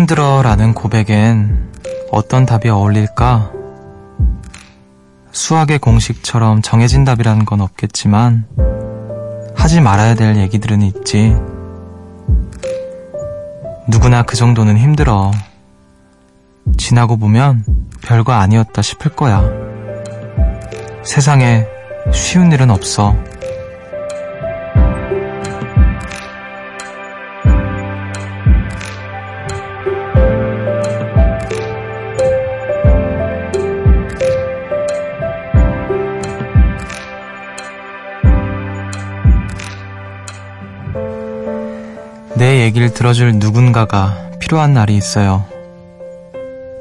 힘들어 라는 고백엔 어떤 답이 어울릴까? 수학의 공식처럼 정해진 답이라는 건 없겠지만, 하지 말아야 될 얘기들은 있지. 누구나 그 정도는 힘들어. 지나고 보면 별거 아니었다 싶을 거야. 세상에 쉬운 일은 없어. 얘기를 들어줄 누군가가 필요한 날이 있어요.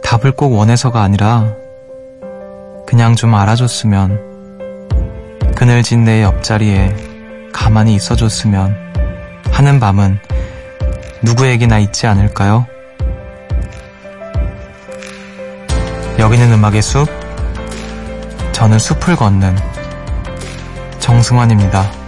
답을 꼭 원해서가 아니라 그냥 좀 알아줬으면 그늘진 내 옆자리에 가만히 있어줬으면 하는 밤은 누구에게나 있지 않을까요? 여기는 음악의 숲, 저는 숲을 걷는 정승환입니다.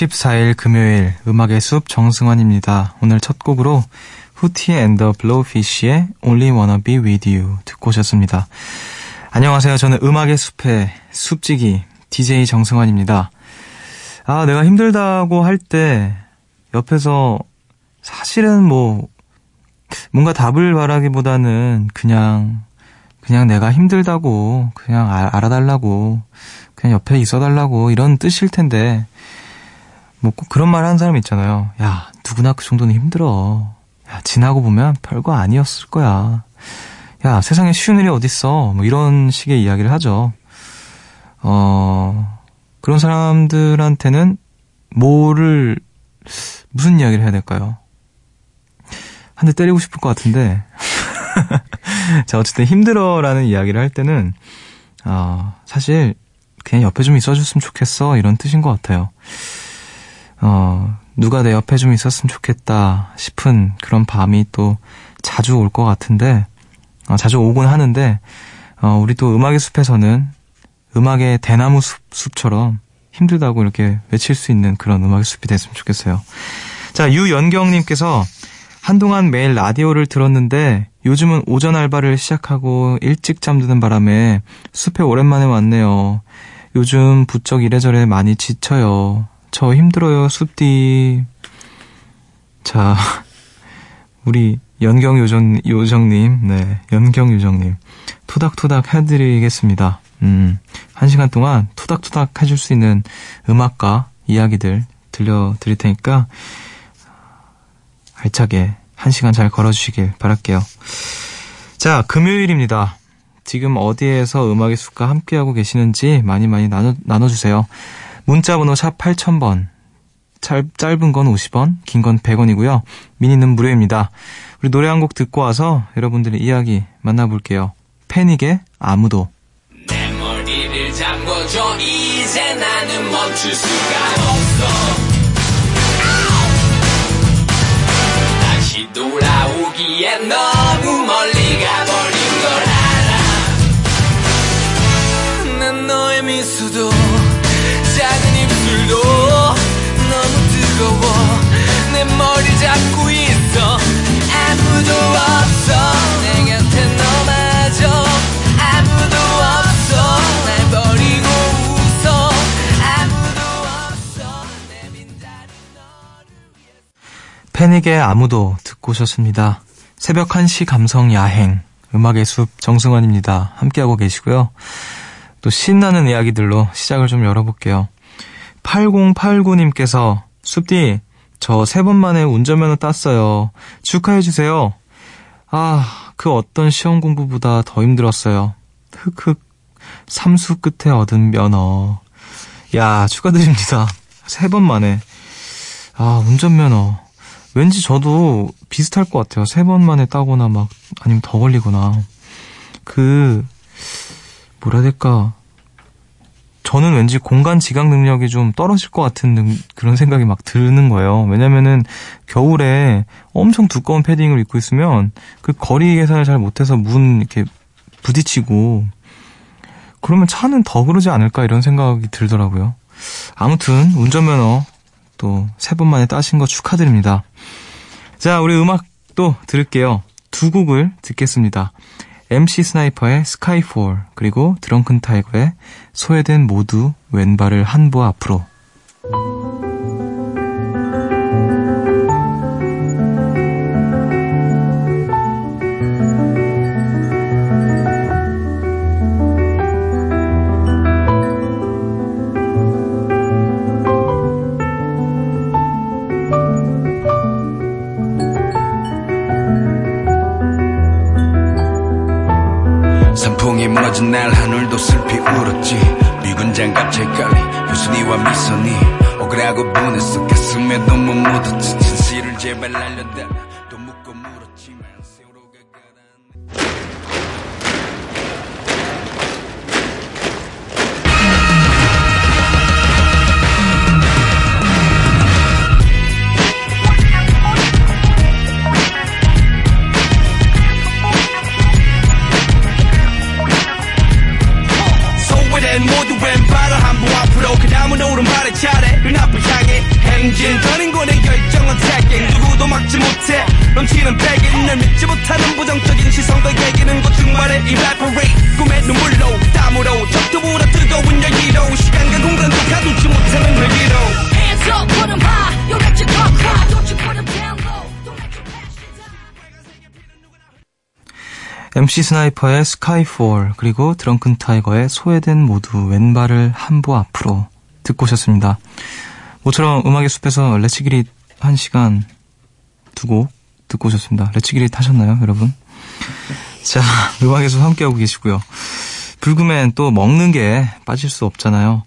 14일 금요일 음악의 숲 정승환입니다. 오늘 첫 곡으로 후티 앤더 블로우피쉬의 Only Wanna Be With You 듣고 오셨습니다. 안녕하세요. 저는 음악의 숲의 숲지기 DJ 정승환입니다. 아, 내가 힘들다고 할 때 옆에서 사실은 뭐 뭔가 답을 바라기보다는 그냥 그냥 내가 힘들다고 그냥 알아달라고 그냥 옆에 있어달라고 이런 뜻일 텐데 뭐 꼭 그런 말 하는 사람 있잖아요. 야 누구나 그 정도는 힘들어. 야 지나고 보면 별거 아니었을 거야. 야 세상에 쉬운 일이 어딨어. 뭐 이런 식의 이야기를 하죠. 어 그런 사람들한테는 뭐를 무슨 이야기를 해야 될까요? 한 대 때리고 싶을 것 같은데. 자, 어쨌든 힘들어라는 이야기를 할 때는, 어, 사실, 그냥 옆에 좀 있어줬으면 좋겠어. 이런 뜻인 것 같아요. 어, 누가 내 옆에 좀 있었으면 좋겠다 싶은 그런 밤이 또 자주 올 것 같은데, 어, 자주 오곤 하는데, 어, 우리 또 음악의 숲에서는 음악의 대나무 숲, 숲처럼 힘들다고 이렇게 외칠 수 있는 그런 음악의 숲이 됐으면 좋겠어요. 자, 유연경님께서 한동안 매일 라디오를 들었는데 요즘은 오전 알바를 시작하고 일찍 잠드는 바람에 숲에 오랜만에 왔네요. 요즘 부쩍 이래저래 많이 지쳐요. 저 힘들어요, 숲디. 자, 우리 연경 요정, 요정님, 네, 연경 요정님. 토닥토닥 해드리겠습니다. 음, 한 시간 동안 토닥토닥 해줄 수 있는 음악과 이야기들 들려드릴 테니까, 알차게 한 시간 잘 걸어주시길 바랄게요. 자, 금요일입니다. 지금 어디에서 음악의 숲과 함께하고 계시는지 많이 많이 나눠, 나눠주세요. 문자번호 샵 8000번. 짧, 짧은 건 50원, 긴 건 100원이고요. 미니는 무료입니다. 우리 노래 한 곡 듣고 와서 여러분들의 이야기 만나볼게요. 패닉의 아무도. 내 머리를 잠궈줘 이제 나는 멈출 수가 없어 패닉의 아무도 듣고 오셨습니다. 새벽 1시 감성 야행, 음악의 숲 정승환입니다. 함께하고 계시고요. 또 신나는 이야기들로 시작을 좀 열어볼게요. 8089님께서 숲디, 저 세 번 만에 운전면허 땄어요. 축하해주세요. 아, 그 어떤 시험 공부보다 더 힘들었어요. 흑흑. 삼수 끝에 얻은 면허. 야, 축하드립니다. 세 번 만에. 아, 운전면허. 왠지 저도 비슷할 것 같아요. 세 번 만에 따거나 막, 아니면 더 걸리거나. 그, 뭐라 해야 될까. 저는 왠지 공간 지각 능력이 좀 떨어질 것 같은 능, 그런 생각이 막 드는 거예요. 왜냐면은 겨울에 엄청 두꺼운 패딩을 입고 있으면 그 거리 계산을 잘 못해서 문 이렇게 부딪히고 그러면 차는 더 그러지 않을까 이런 생각이 들더라고요. 아무튼 운전면허 또 세 번 만에 따신 거 축하드립니다. 자, 우리 음악도 들을게요. 두 곡을 듣겠습니다. MC 스나이퍼의 Skyfall 그리고 드렁큰 타이거의 소외된 모두 왼발을 한 보 앞으로 무너진 날 하늘도 슬피 울었지. 미군 장갑 책갈리 효순이와 미선이 억울하고 분했어. 가슴에 너무 묻었지. 진실을 제발 알려달 차례를 앞을 향해 행진. 더는 권의 결정은 택인 누구도 막지 못해. 넘치는 백인. 널 믿지 못하는 부정적인 시선과 얘기는 곧 중반에 evaporate. 꿈의 눈물로 땀으로 적도보다 뜨거운 열기로. 시간과 공간도 가두지 못하는 열기로. Hands up, put 'em high. You let your car cry. Don't you put 'em down low. Don't let your passion die. MC 스나이퍼의 스카이폴 그리고 드렁큰 타이거의 소외된 모두 왼발을 한 보 앞으로 듣고 오셨습니다. 모처럼 음악의 숲에서 let's get it 한 시간 두 곡 듣고 오셨습니다. let's get it 하셨나요, 여러분? 자, 음악의 숲 함께하고 계시고요. 불금엔 또 먹는 게 빠질 수 없잖아요.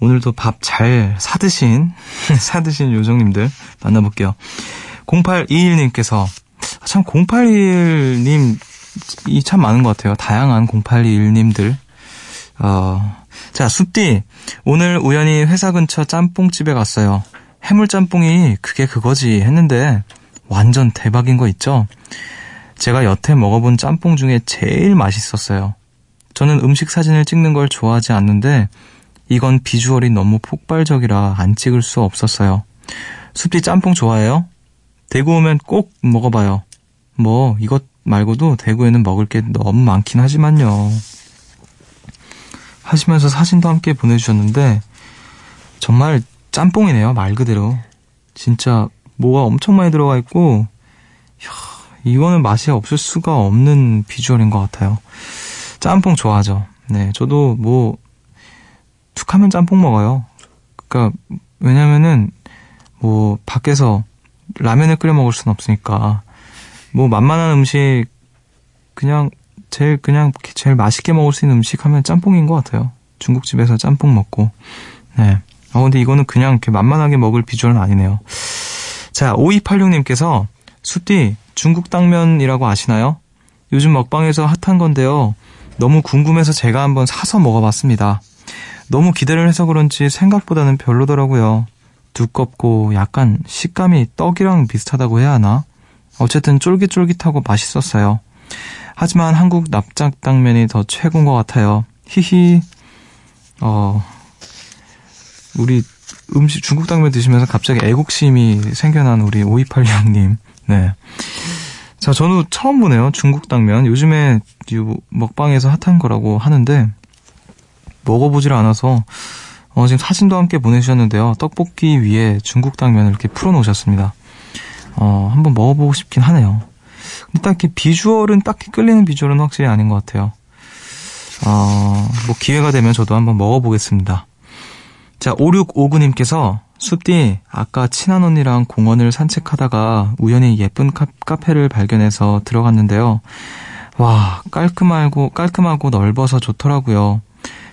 오늘도 밥 잘 사드신, 사드신 요정님들 만나볼게요. 0821님께서, 참 0821님 이 참 많은 것 같아요. 다양한 0821님들. 어, 자, 숲디. 오늘 우연히 회사 근처 짬뽕집에 갔어요. 해물짬뽕이 그게 그거지 했는데 완전 대박인 거 있죠? 제가 여태 먹어본 짬뽕 중에 제일 맛있었어요. 저는 음식 사진을 찍는 걸 좋아하지 않는데 이건 비주얼이 너무 폭발적이라 안 찍을 수 없었어요. 숲디 짬뽕 좋아해요? 대구 오면 꼭 먹어봐요. 뭐 이것 말고도 대구에는 먹을 게 너무 많긴 하지만요. 하시면서 사진도 함께 보내주셨는데 정말 짬뽕이네요 말 그대로 진짜 뭐가 엄청 많이 들어가 있고 이야, 이거는 맛이 없을 수가 없는 비주얼인 것 같아요. 짬뽕 좋아하죠. 네, 저도 뭐 툭하면 짬뽕 먹어요. 그러니까 왜냐면은 뭐 밖에서 라면을 끓여 먹을 수는 없으니까 뭐 만만한 음식 그냥 제일 그냥 제일 맛있게 먹을 수 있는 음식 하면 짬뽕인 것 같아요. 중국집에서 짬뽕 먹고 네. 어 근데 이거는 그냥 이렇게 만만하게 먹을 비주얼은 아니네요. 자 5286님께서 숲디 중국 당면이라고 아시나요? 요즘 먹방에서 핫한 건데요. 너무 궁금해서 제가 한번 사서 먹어봤습니다. 너무 기대를 해서 그런지 생각보다는 별로더라고요. 두껍고 약간 식감이 떡이랑 비슷하다고 해야 하나? 어쨌든 쫄깃쫄깃하고 맛있었어요. 하지만 한국 납작 당면이 더 최고인 것 같아요. 히히. 어, 우리 음식 중국 당면 드시면서 갑자기 애국심이 생겨난 우리 5286님. 네. 자, 저는 처음 보네요. 중국 당면. 요즘에 이 먹방에서 핫한 거라고 하는데 먹어보질 않아서 어, 지금 사진도 함께 보내주셨는데요. 떡볶이 위에 중국 당면을 이렇게 풀어놓으셨습니다. 어, 한번 먹어보고 싶긴 하네요. 딱히 비주얼은 딱히 끌리는 비주얼은 확실히 아닌 것 같아요. 어, 뭐 기회가 되면 저도 한번 먹어보겠습니다. 자, 5659님께서 숲디 아까 친한 언니랑 공원을 산책하다가 우연히 예쁜 카, 카페를 발견해서 들어갔는데요. 와, 깔끔하고 깔끔하고 넓어서 좋더라고요.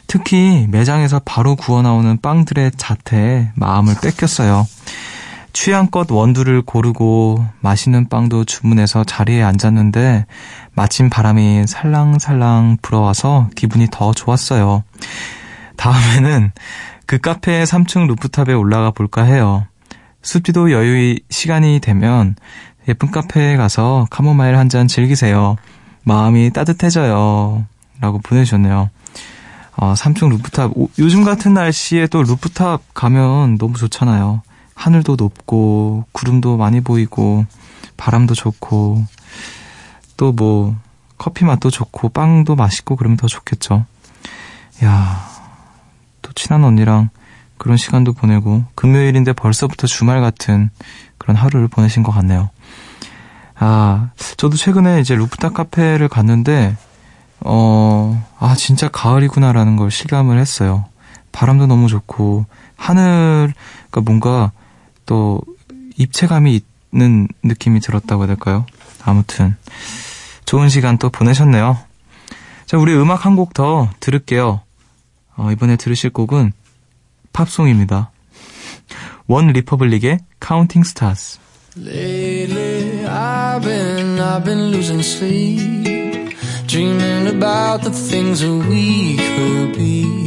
특히 매장에서 바로 구워 나오는 빵들의 자태에 마음을 뺏겼어요. 취향껏 원두를 고르고 맛있는 빵도 주문해서 자리에 앉았는데 마침 바람이 살랑살랑 불어와서 기분이 더 좋았어요. 다음에는 그 카페의 3층 rooftop에 올라가 볼까 해요. 숲디도 여유 시간이 되면 예쁜 카페에 가서 카모마일 한 잔 즐기세요. 마음이 따뜻해져요. 라고 보내주셨네요. 어, 3층 루프탑. 오, 요즘 같은 날씨에 또 루프탑 가면 너무 좋잖아요. 하늘도 높고, 구름도 많이 보이고, 바람도 좋고, 또 뭐, 커피 맛도 좋고, 빵도 맛있고, 그러면 더 좋겠죠. 야 또 친한 언니랑 그런 시간도 보내고, 금요일인데 벌써부터 주말 같은 그런 하루를 보내신 것 같네요. 아, 저도 최근에 이제 루프탑 카페를 갔는데, 어, 아, 진짜 가을이구나라는 걸 실감을 했어요. 바람도 너무 좋고, 하늘, 그니까 뭔가 또 입체감이 있는 느낌이 들었다고 해야 될까요? 아무튼, 좋은 시간 또 보내셨네요. 자, 우리 음악 한 곡 더 들을게요. 어, 이번에 들으실 곡은 팝송입니다. 원 리퍼블릭의 Counting Stars. Lately, I've been, I've been losing sleep, dreaming about the things that we could be.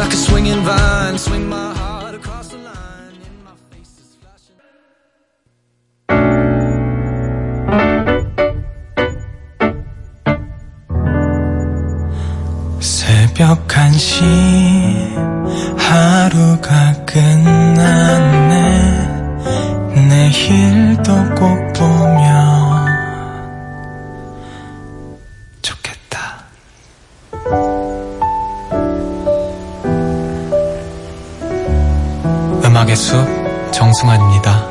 Like a swinging vine, swing my heart across the line. In my face is flashing. 새벽 1시 하루가 끝났네 내일도 꼭 정승환입니다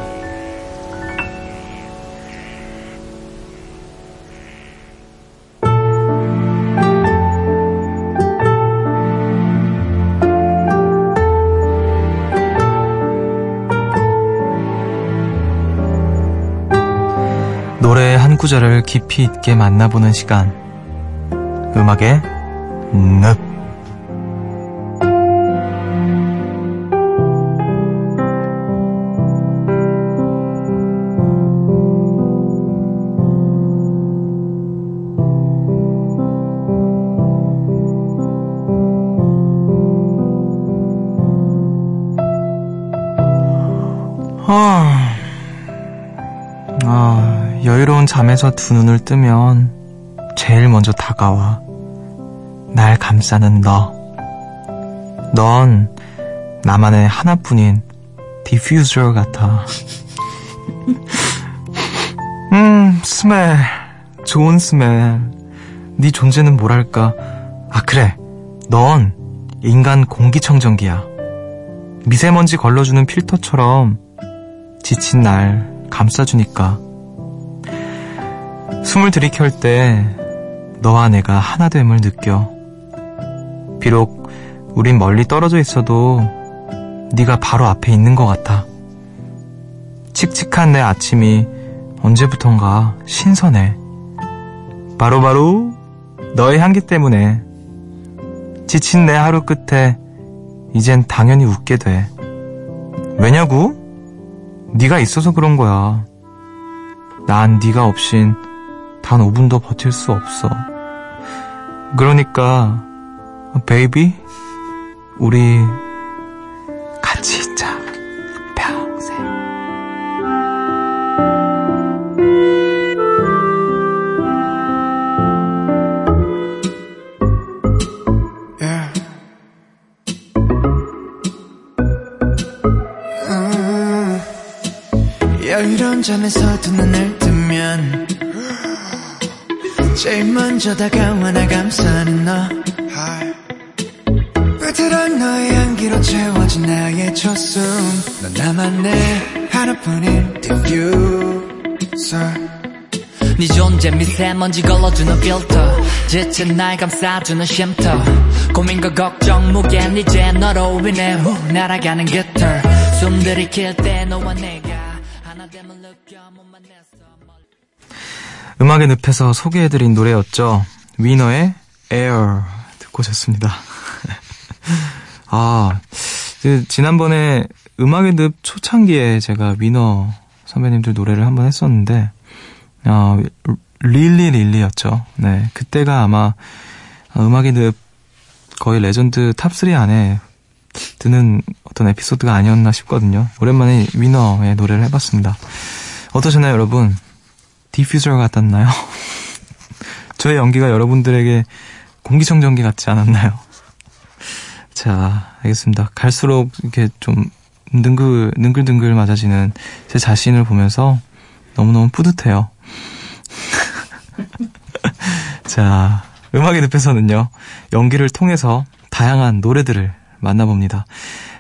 노래의 한 구절을 깊이 있게 만나보는 시간. 음악의 늪. 여유로운 잠에서 두 눈을 뜨면 제일 먼저 다가와. 날 감싸는 너. 넌 나만의 하나뿐인 디퓨저 같아. 음, smell. 좋은 smell. 네 존재는 뭐랄까. 아, 그래. 넌 인간 공기청정기야. 미세먼지 걸러주는 필터처럼 지친 날 감싸주니까. 숨을 들이켤 때 너와 내가 하나됨을 느껴. 비록 우린 멀리 떨어져 있어도 네가 바로 앞에 있는 것 같아. 칙칙한 내 아침이 언제부턴가 신선해. 바로바로 너의 향기 때문에 지친 내 하루 끝에 이젠 당연히 웃게 돼. 왜냐고? 네가 있어서 그런 거야. 난 네가 없인 단 5분도 버틸 수 없어. 그러니까 베이비 우리 같이 있자. 평생. yeah. 여유로운 잠에서 두 눈을 뜨면 제일 먼저 다가와 나 감싸는 너. 그런 너의 향기로 채워진 나의 초숨 넌 나만의 하나뿐인 diffuser 네 존재 미세먼지 걸러주는 필터 지친 날 감싸주는 쉼터. 고민과 걱정 무게는 이제 너로 인해 후 날아가는 깃털 숨 들이킬 때 너와 내가 하나 됨을 느껴 못 만났어 음악의 늪에서 소개해드린 노래였죠. 위너의 Air 듣고 오셨습니다. 아, 그 지난번에 음악의 늪 초창기에 제가 위너 선배님들 노래를 한번 했었는데, 어, Really Really였죠. 네. 그때가 아마 음악의 늪 거의 레전드 탑3 안에 드는 어떤 에피소드가 아니었나 싶거든요. 오랜만에 위너의 노래를 해봤습니다. 어떠셨나요, 여러분? 디퓨저 같았나요? 저의 연기가 여러분들에게 공기청정기 같지 않았나요? 자, 알겠습니다. 갈수록 이렇게 좀 능글, 능글능글 맞아지는 제 자신을 보면서 너무너무 뿌듯해요. 자, 음악의 늪에서는요, 연기를 통해서 다양한 노래들을 만나봅니다.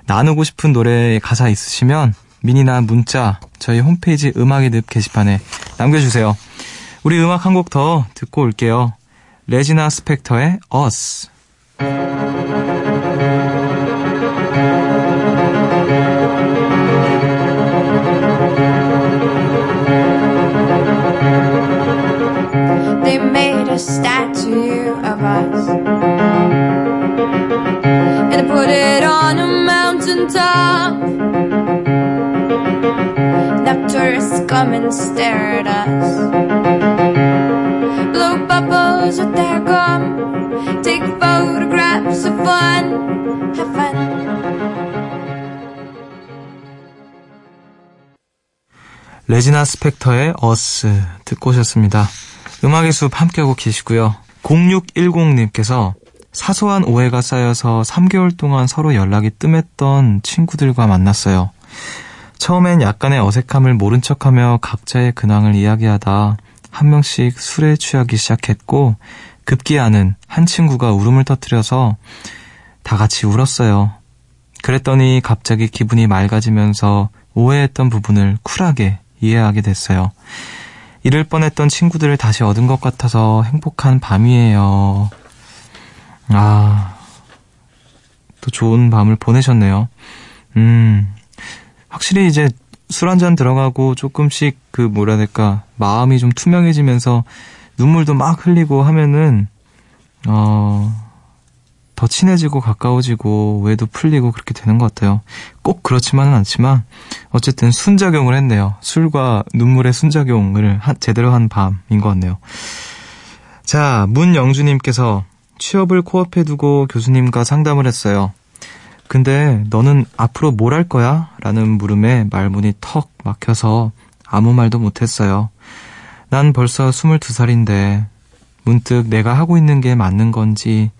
나누고 싶은 노래의 가사 있으시면 미니나 문자 저희 홈페이지 음악의 늪 게시판에 남겨주세요. 우리 음악 한 곡 더 듣고 올게요. 레지나 스펙터의 Us. Come and stare at us. Blow bubbles with their gum. Take photographs of fun. Have fun. 레지나 스펙터의 어스 듣고 오셨습니다. 음악의 숲 함께하고 계시고요. 0610님께서 사소한 오해가 쌓여서 3개월 동안 서로 연락이 뜸했던 친구들과 만났어요. 처음엔 약간의 어색함을 모른 척하며 각자의 근황을 이야기하다 한 명씩 술에 취하기 시작했고 급기야는 한 친구가 울음을 터뜨려서 다 같이 울었어요. 그랬더니 갑자기 기분이 맑아지면서 오해했던 부분을 쿨하게 이해하게 됐어요. 잃을 뻔했던 친구들을 다시 얻은 것 같아서 행복한 밤이에요. 아, 또 좋은 밤을 보내셨네요. 음, 확실히 이제 술 한 잔 들어가고 조금씩 그 뭐라 될까, 마음이 좀 투명해지면서 눈물도 막 흘리고 하면은, 어, 더 친해지고 가까워지고 외도 풀리고 그렇게 되는 것 같아요. 꼭 그렇지만은 않지만 어쨌든 순작용을 했네요. 술과 눈물의 순작용을 한- 제대로 한 밤인 것 같네요. 자, 문영주님께서 취업을 코앞에 두고 교수님과 상담을 했어요. 근데 너는 앞으로 뭘 할 거야? 라는 물음에 말문이 턱 막혀서 아무 말도 못했어요. 난 벌써 22살인데 문득 내가 하고 있는 게 맞는 건지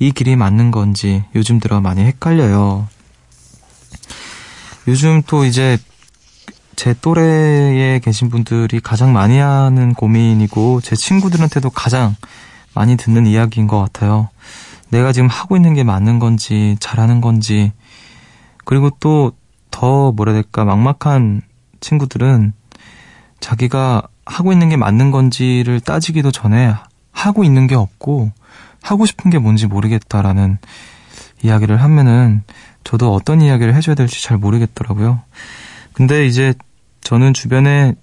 이 길이 맞는 건지 요즘 들어 많이 헷갈려요. 요즘 또 이제 제 또래에 계신 분들이 가장 많이 하는 고민이고 제 친구들한테도 가장 많이 듣는 이야기인 것 같아요. 내가 지금 하고 있는 게 맞는 건지 잘하는 건지 그리고 또 더 뭐라 해야 될까 막막한 친구들은 자기가 하고 있는 게 맞는 건지를 따지기도 전에 하고 있는 게 없고 하고 싶은 게 뭔지 모르겠다라는 이야기를 하면은 저도 어떤 이야기를 해줘야 될지 잘 모르겠더라고요. 근데 이제 저는 주변에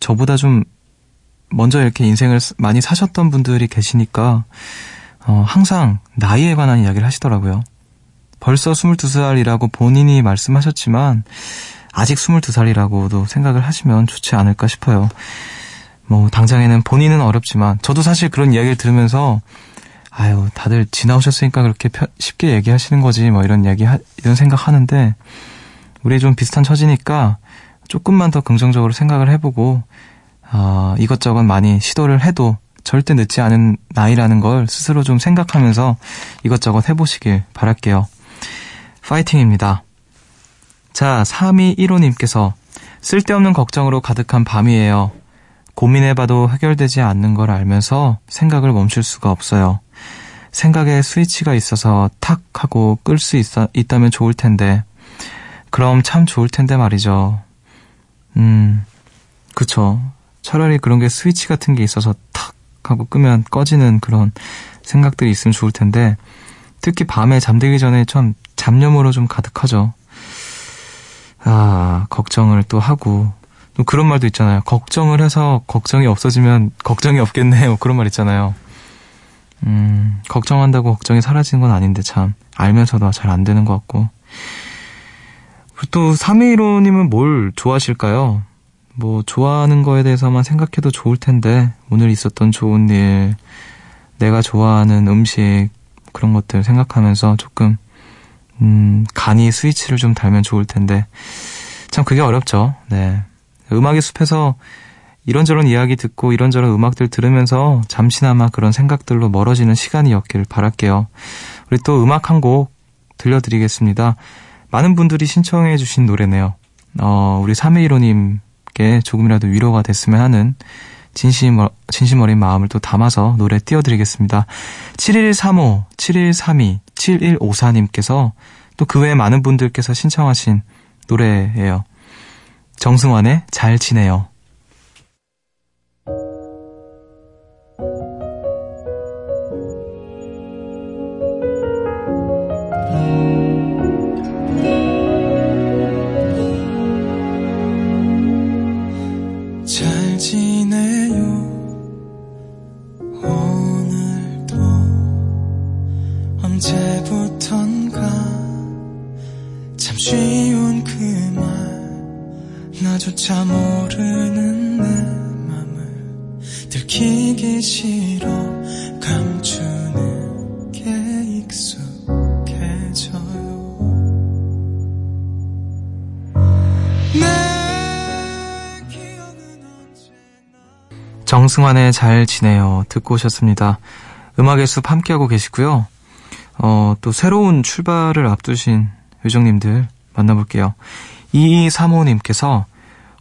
저보다 좀 먼저 이렇게 인생을 많이 사셨던 분들이 계시니까 어, 항상 나이에 관한 이야기를 하시더라고요. 벌써 22살이라고 본인이 말씀하셨지만 아직 22살이라고도 생각을 하시면 좋지 않을까 싶어요. 뭐 당장에는 본인은 어렵지만 저도 사실 그런 이야기를 들으면서 아유 다들 지나오셨으니까 그렇게 펴- 쉽게 얘기하시는 거지 뭐 이런 이야기 하- 이런 생각하는데 우리 좀 비슷한 처지니까 조금만 더 긍정적으로 생각을 해보고 어, 이것저것 많이 시도를 해도 절대 늦지 않은 나이라는 걸 스스로 좀 생각하면서 이것저것 해보시길 바랄게요. 파이팅입니다. 자, 3215님께서 쓸데없는 걱정으로 가득한 밤이에요. 고민해봐도 해결되지 않는 걸 알면서 생각을 멈출 수가 없어요. 생각에 스위치가 있어서 탁 하고 끌 수 있다면 좋을 텐데, 그럼 참 좋을 텐데 말이죠. 음, 그쵸. 차라리 그런 게 스위치 같은 게 있어서 탁 하고 끄면 꺼지는 그런 생각들이 있으면 좋을 텐데, 특히 밤에 잠들기 전에 좀 잡념으로 좀 가득하죠. 아, 걱정을 또 하고, 또 그런 말도 있잖아요. 걱정을 해서 걱정이 없어지면 걱정이 없겠네요. 그런 말 있잖아요. 음, 걱정한다고 걱정이 사라지는 건 아닌데 참 알면서도 잘 안 되는 것 같고. 또 315님은 뭘 좋아하실까요? 뭐 좋아하는 거에 대해서만 생각해도 좋을 텐데 오늘 있었던 좋은 일, 내가 좋아하는 음식 그런 것들 생각하면서 조금 음, 간이 스위치를 좀 달면 좋을 텐데 참 그게 어렵죠. 네. 음악의 숲에서 이런저런 이야기 듣고 이런저런 음악들 들으면서 잠시나마 그런 생각들로 멀어지는 시간이었길 바랄게요. 우리 또 음악 한 곡 들려드리겠습니다. 많은 분들이 신청해 주신 노래네요. 어, 우리 321호님 께 조금이라도 위로가 됐으면 하는 진심, 진심 어린 마음을 또 담아서 노래 띄워드리겠습니다. 7135, 7132, 7154님께서 또 그 외에 많은 분들께서 신청하신 노래예요. 정승환의 잘 지내요. 정승환의 잘 지내요. 듣고 오셨습니다. 음악의 숲 함께하고 계시고요. 어, 또 새로운 출발을 앞두신 요정님들 만나볼게요. 2235님께서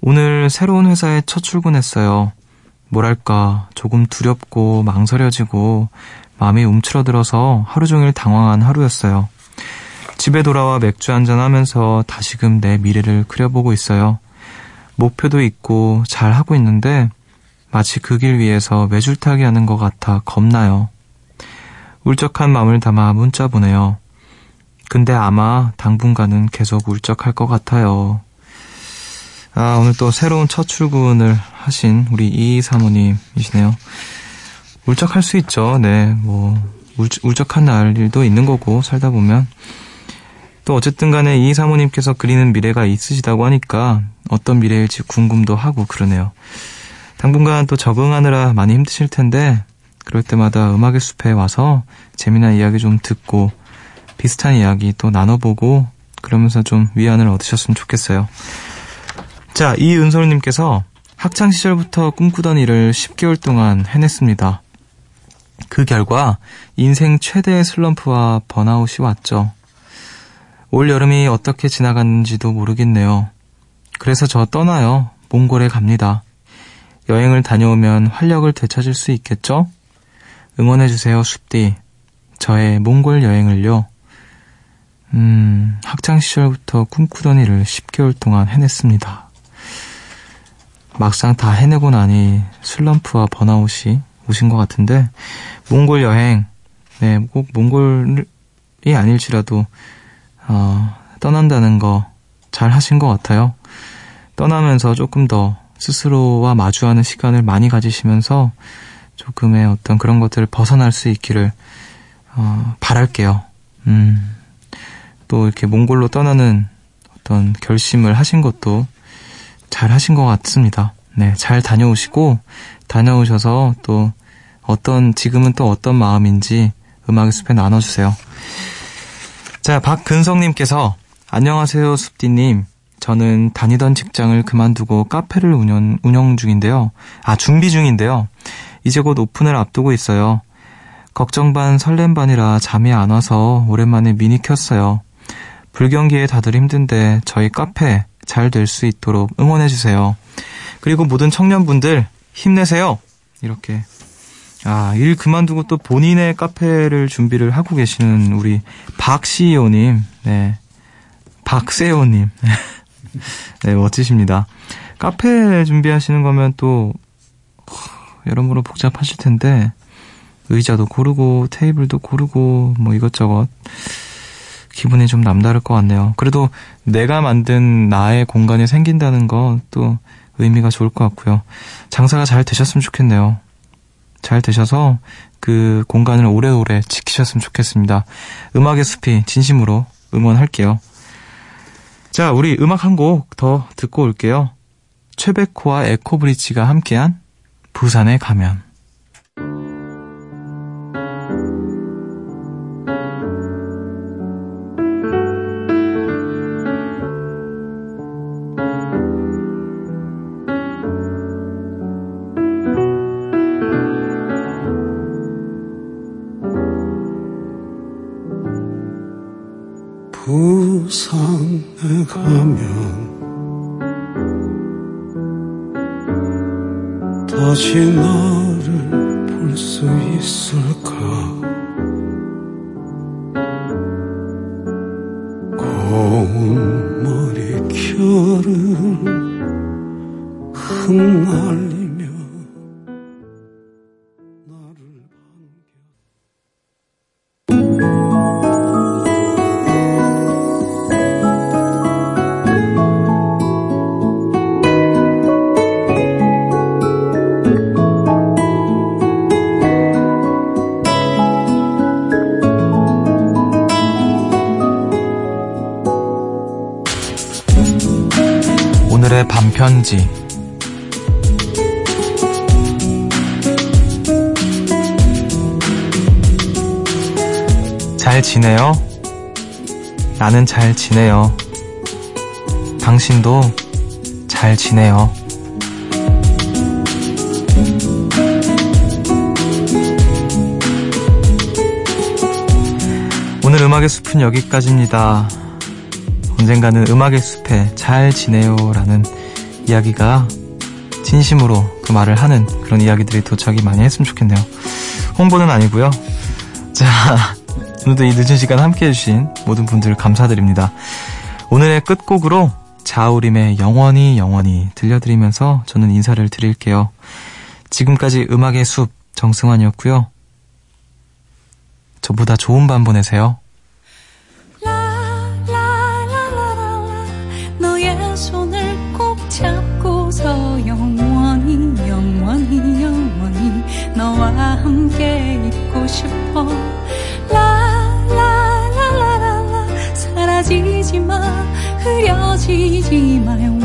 오늘 새로운 회사에 첫 출근했어요. 뭐랄까, 조금 두렵고 망설여지고 마음이 움츠러들어서 하루 종일 당황한 하루였어요. 집에 돌아와 맥주 한잔 하면서 다시금 내 미래를 그려보고 있어요. 목표도 있고 잘 하고 있는데 마치 그 길 위에서 매줄타기 하는 것 같아 겁나요. 울적한 마음을 담아 문자 보내요. 근데 아마 당분간은 계속 울적할 것 같아요. 아, 오늘 또 새로운 첫 출근을 하신 우리 이 사모님이시네요 울적할 수 있죠. 네, 뭐, 울, 울적한 날도 있는 거고, 살다 보면. 또 어쨌든 간에 이 사모님께서 그리는 미래가 있으시다고 하니까 어떤 미래일지 궁금도 하고 그러네요. 당분간 또 적응하느라 많이 힘드실 텐데, 그럴 때마다 음악의 숲에 와서 재미난 이야기 좀 듣고, 비슷한 이야기 또 나눠보고, 그러면서 좀 위안을 얻으셨으면 좋겠어요. 자, 이은솔님께서 학창 시절부터 꿈꾸던 일을 10개월 동안 해냈습니다. 그 결과 인생 최대의 슬럼프와 번아웃이 왔죠. 올 여름이 어떻게 지나갔는지도 모르겠네요. 그래서 저 떠나요. 몽골에 갑니다. 여행을 다녀오면 활력을 되찾을 수 있겠죠? 응원해주세요, 숲디. 저의 몽골 여행을요. 음, 학창시절부터 꿈꾸던 일을 10개월 동안 해냈습니다. 막상 다 해내고 나니 슬럼프와 번아웃이 오신 것 같은데, 몽골 여행, 네, 꼭 몽골이 아닐지라도, 어, 떠난다는 거 잘 하신 것 같아요. 떠나면서 조금 더 스스로와 마주하는 시간을 많이 가지시면서 조금의 어떤 그런 것들을 벗어날 수 있기를, 어, 바랄게요. 음, 또 이렇게 몽골로 떠나는 어떤 결심을 하신 것도 잘 하신 것 같습니다. 네, 잘 다녀오시고, 다녀오셔서 또 어떤, 지금은 또 어떤 마음인지 음악의 숲에 나눠주세요. 자, 박근성님께서, 안녕하세요, 숲디님. 저는 다니던 직장을 그만두고 카페를 운영, 운영 중인데요. 아, 준비 중인데요. 이제 곧 오픈을 앞두고 있어요. 걱정 반 설렘 반이라 잠이 안 와서 오랜만에 미니 켰어요. 불경기에 다들 힘든데 저희 카페 잘 될 수 있도록 응원해주세요. 그리고 모든 청년분들 힘내세요! 이렇게 아, 일 그만두고 또 본인의 카페를 준비를 하고 계시는 우리 박 CEO님, 네. 박세호님. 네, 멋지십니다. 카페 준비하시는 거면 또, 여러모로 복잡하실 텐데, 의자도 고르고, 테이블도 고르고, 뭐 이것저것. 기분이 좀 남다를 것 같네요. 그래도 내가 만든 나의 공간이 생긴다는 건 또 의미가 좋을 것 같고요. 장사가 잘 되셨으면 좋겠네요. 잘 되셔서 그 공간을 오래오래 지키셨으면 좋겠습니다. 음악의 숲이 진심으로 응원할게요. 자, 우리 음악 한 곡 더 듣고 올게요. 최백호와 에코브리치가 함께한 부산에 가면. 가면 다시 나 반편지. 잘 지내요? 나는 잘 지내요. 당신도 잘 지내요. 오늘 음악의 숲은 여기까지입니다. 언젠가는 음악의 숲에 잘 지내요라는 이야기가 진심으로 그 말을 하는 그런 이야기들이 도착이 많이 했으면 좋겠네요. 홍보는 아니고요. 자, 오늘도 이 늦은 시간 함께 해주신 모든 분들 감사드립니다. 오늘의 끝곡으로 자우림의 영원히 영원히 들려드리면서 저는 인사를 드릴게요. 지금까지 음악의 숲 정승환이었고요. 저보다 좋은 밤 보내세요. 흐려